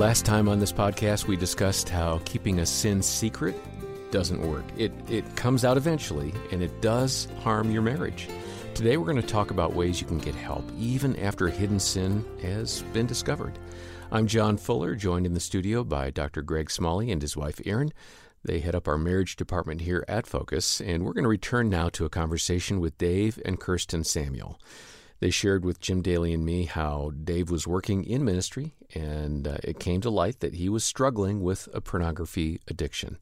Last time on this podcast, we discussed how keeping a sin secret doesn't work. It, it comes out eventually, and it does harm your marriage. Today, we're going to talk about ways you can get help even after a hidden sin has been discovered. I'm John Fuller, joined in the studio by Dr. Greg Smalley and his wife, Erin. They head up our marriage department here at Focus, and we're going to return now to a conversation with Dave and Kirsten Samuel. They shared with Jim Daly and me how Dave was working in ministry, and uh, it came to light that he was struggling with a pornography addiction.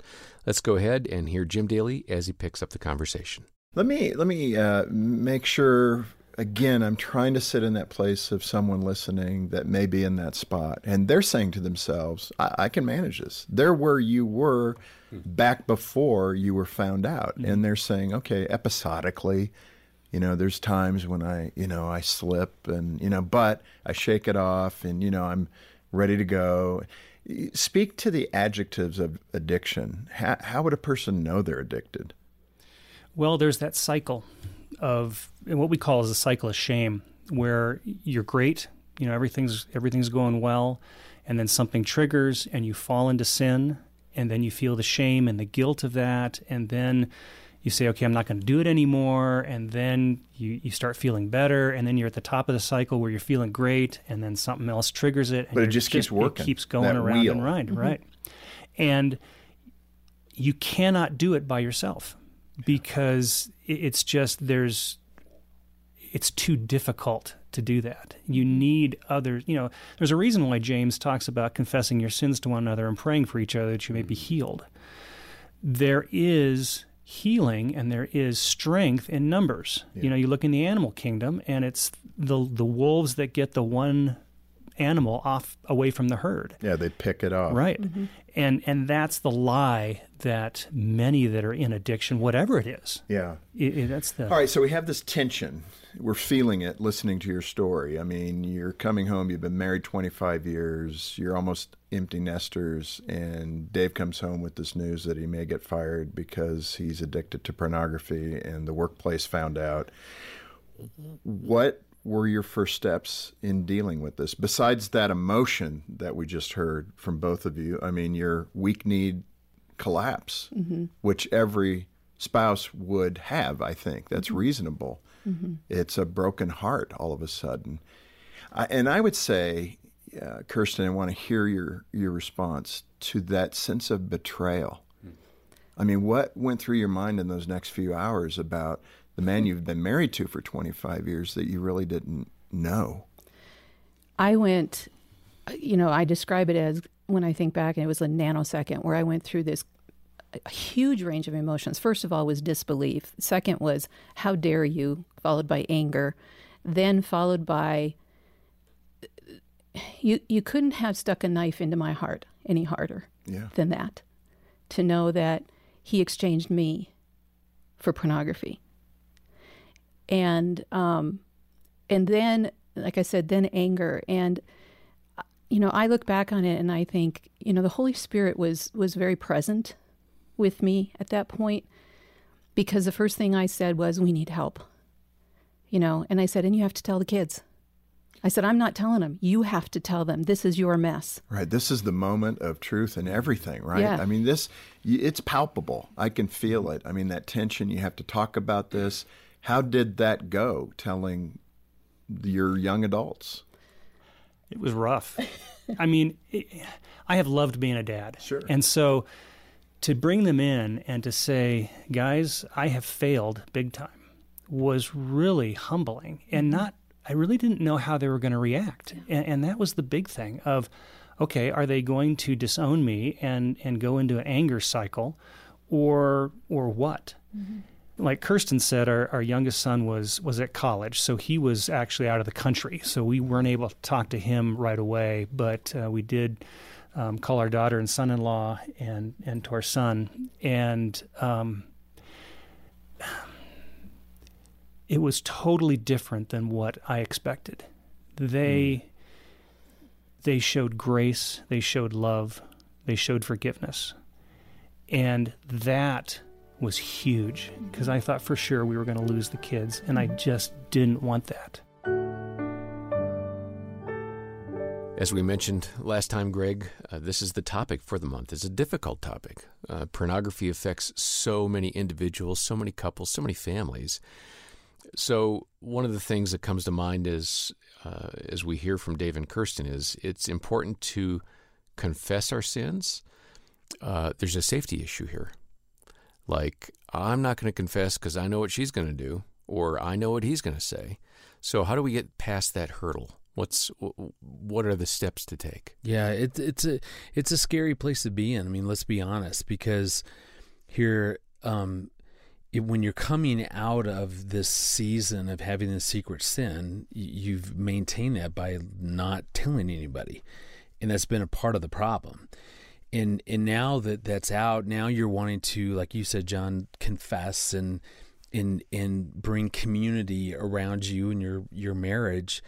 Let's go ahead and hear Jim Daly as he picks up the conversation. Let me let me uh, make sure again. I'm trying to sit in that place of someone listening that may be in that spot, and they're saying to themselves, "I, I can manage this." They're where you were back before you were found out, mm-hmm. and they're saying, "Okay, episodically." You know, there's times when I, you know, I slip and, you know, but I shake it off and, you know, I'm ready to go. Speak to the adjectives of addiction. How, how would a person know they're addicted? Well, there's that cycle of what we call is a cycle of shame, where you're great, you know, everything's everything's going well, and then something triggers and you fall into sin, and then you feel the shame and the guilt of that, and then you say, okay, I'm not going to do it anymore. And then you, you start feeling better. And then you're at the top of the cycle where you're feeling great. And then something else triggers it. but it just keeps working. It keeps going around wheel. and around, mm-hmm. right? And you cannot do it by yourself because it's just, there's, it's too difficult to do that. You need others. You know, there's a reason why James talks about confessing your sins to one another and praying for each other that you may be healed. There is healing and there is strength in numbers. Yeah. You know, you look in the animal kingdom and it's the the wolves that get the one animal off away from the herd. Yeah, they pick it off. Right. Mm-hmm. And and that's the lie that many that are in addiction, whatever it is. Yeah. It, it, that's the All right, so we have this tension. We're feeling it listening to your story. I mean, you're coming home, you've been married 25 years, you're almost empty nesters, and Dave comes home with this news that he may get fired because he's addicted to pornography and the workplace found out. What were your first steps in dealing with this? Besides that emotion that we just heard from both of you, I mean, your weak need collapse, mm-hmm. which every spouse would have, I think. That's mm-hmm. reasonable. Mm-hmm. It's a broken heart all of a sudden. I, and I would say, uh, Kirsten, I want to hear your, your response to that sense of betrayal. Hmm. I mean, what went through your mind in those next few hours about the man you've been married to for 25 years that you really didn't know? I went, you know, I describe it as when I think back, and it was a nanosecond where I went through this huge range of emotions. First of all, was disbelief. Second was, how dare you, followed by anger. Then followed by, you, you couldn't have stuck a knife into my heart any harder yeah. than that. To know that he exchanged me for pornography and um, and then like I said, then anger and you know I look back on it and I think you know the Holy Spirit was was very present with me at that point because the first thing I said was we need help, you know, and I said and you have to tell the kids. I said, I'm not telling them. You have to tell them. This is your mess. Right. This is the moment of truth and everything, right? Yeah. I mean, this, it's palpable. I can feel it. I mean, that tension, you have to talk about this. How did that go telling your young adults? It was rough. I mean, it, I have loved being a dad. Sure. And so to bring them in and to say, guys, I have failed big time was really humbling and mm-hmm. not, I really didn't know how they were going to react. And, and, that was the big thing of, okay, are they going to disown me and, and go into an anger cycle or, or what? Mm-hmm like Kirsten said, our, our youngest son was was at college, so he was actually out of the country. So we weren't able to talk to him right away, but uh, we did um, call our daughter and son-in-law and and to our son, and um, it was totally different than what I expected. They mm. they showed grace, they showed love, they showed forgiveness, and that was huge because I thought for sure we were going to lose the kids, and I just didn't want that. As we mentioned last time, Greg, uh, this is the topic for the month. It's a difficult topic. Uh, pornography affects so many individuals, so many couples, so many families. So, one of the things that comes to mind is, uh, as we hear from Dave and Kirsten, is it's important to confess our sins. Uh, there's a safety issue here. Like, I'm not going to confess because I know what she's going to do, or I know what he's going to say. So, how do we get past that hurdle? What's what are the steps to take? Yeah, it's it's a it's a scary place to be in. I mean, let's be honest, because here, um, it, when you're coming out of this season of having the secret sin, you've maintained that by not telling anybody, and that's been a part of the problem. And and now that that's out, now you're wanting to, like you said, John, confess and and and bring community around you and your your marriage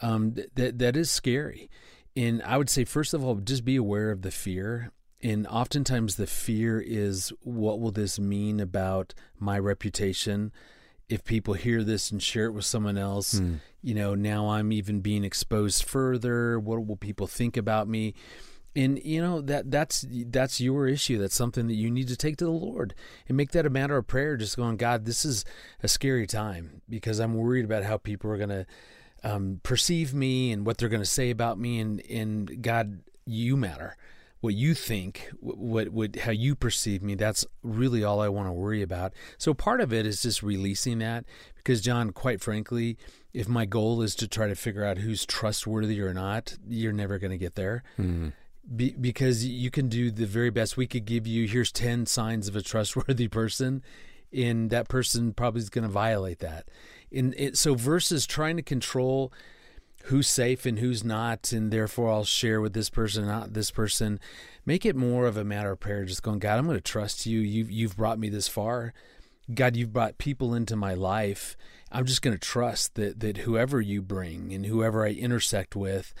um, that that is scary. And I would say, first of all, just be aware of the fear. And oftentimes, the fear is, what will this mean about my reputation? If people hear this and share it with someone else, hmm. you know, now I'm even being exposed further. What will people think about me? And you know that that's that's your issue that's something that you need to take to the lord and make that a matter of prayer just going god this is a scary time because i'm worried about how people are going to um, perceive me and what they're going to say about me. And, and God, you matter. What you think, what, what, how you perceive me, that's really all I want to worry about. So part of it is just releasing that because, John, quite frankly, if my goal is to try to figure out who's trustworthy or not, you're never going to get there. Mm-hmm. Be, because you can do the very best we could give you. Here's 10 signs of a trustworthy person, and that person probably is going to violate that in it, so versus trying to control who's safe and who's not, and therefore I'll share with this person, not this person. Make it more of a matter of prayer. Just going, God, I'm going to trust you. You've you've brought me this far. God, you've brought people into my life. I'm just going to trust that that whoever you bring and whoever I intersect with,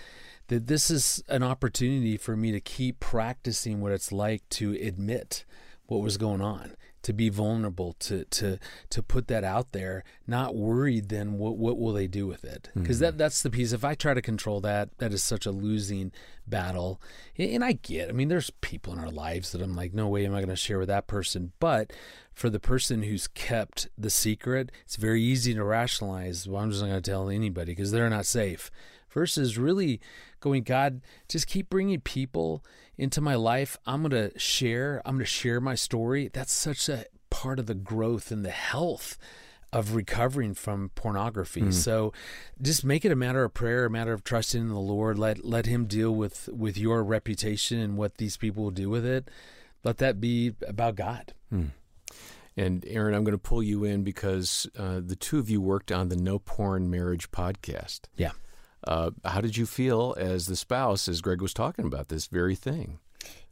that this is an opportunity for me to keep practicing what it's like to admit what was going on to be vulnerable to to to put that out there not worried then what what will they do with it? Because mm-hmm. that that's the piece. If i try to control that that is such a losing battle. And i get i mean there's people in our lives that i'm like no way am i going to share with that person. But for the person who's kept the secret it's very easy to rationalize well i'm just not going to tell anybody because they're not safe versus really going god just keep bringing people into my life, I'm going to share, I'm going to share my story. That's such a part of the growth and the health of recovering from pornography. Mm. So just make it a matter of prayer, a matter of trusting in the Lord. Let let him deal with with your reputation and what these people will do with it. Let that be about God. Mm. And Erin, I'm going to pull you in because uh, the two of you worked on the No Porn Marriage podcast. Yeah. Uh, how did you feel as the spouse, as Greg was talking about this very thing?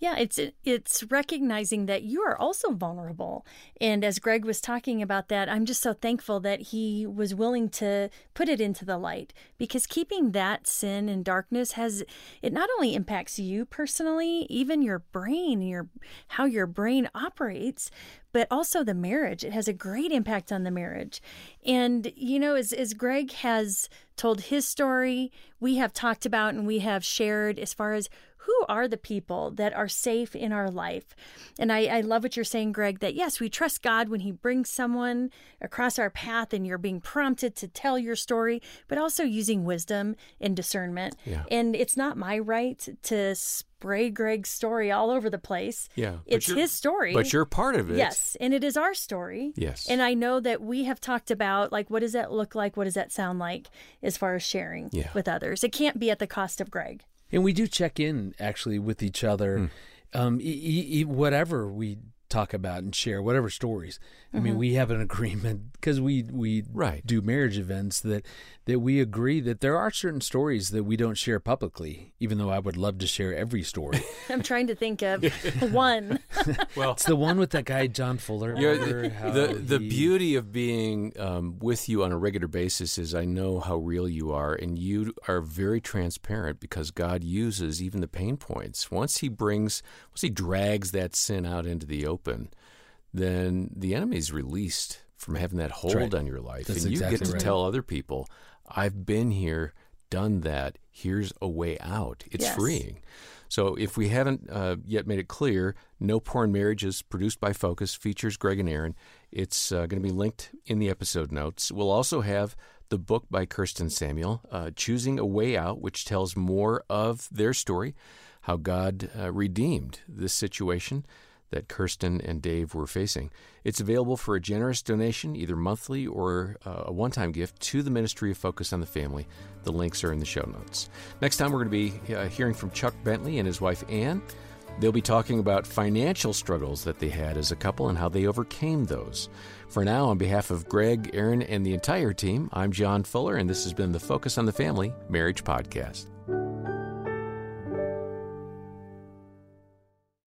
Yeah, it's it's recognizing that you are also vulnerable. And as Greg was talking about that, I'm just so thankful that he was willing to put it into the light because keeping that sin and darkness has it not only impacts you personally, even your brain, your how your brain operates, but also the marriage. It has a great impact on the marriage. And, you know, as, as Greg has told his story, we have talked about and we have shared as far as who are the people that are safe in our life? And I, I love what you're saying, Greg, that yes, we trust God when He brings someone across our path and you're being prompted to tell your story, but also using wisdom and discernment. Yeah. And it's not my right to spray Greg's story all over the place. Yeah. It's his story. But you're part of it. Yes. And it is our story. Yes. And I know that we have talked about like what does that look like? What does that sound like as far as sharing yeah. with others? It can't be at the cost of Greg. And we do check in actually with each other. Mm. Um, e- e- whatever we talk about and share whatever stories. I mm-hmm. mean, we have an agreement because we we right. do marriage events that that we agree that there are certain stories that we don't share publicly, even though I would love to share every story. I'm trying to think of one. well, it's the one with that guy John Fuller. the the he... beauty of being um, with you on a regular basis is I know how real you are, and you are very transparent because God uses even the pain points. Once He brings, once He drags that sin out into the open then the enemy's released from having that hold right. on your life. That's and exactly you get to right. tell other people, I've been here, done that. here's a way out. It's Yes. freeing. So if we haven't uh, yet made it clear, No Porn Marriage is produced by Focus, features Greg and Erin. It's uh, going to be linked in the episode notes. We'll also have the book by Kirsten Samuel, uh, Choosing a Way Out, which tells more of their story, how God uh, redeemed this situation that Kirsten and Dave were facing. It's available for a generous donation, either monthly or uh, a one time gift, to the Ministry of Focus on the Family. The links are in the show notes. Next time, we're going to be uh, hearing from Chuck Bentley and his wife Ann. They'll be talking about financial struggles that they had as a couple and how they overcame those. For now, on behalf of Greg, Erin, and the entire team, I'm John Fuller, and this has been the Focus on the Family Marriage Podcast.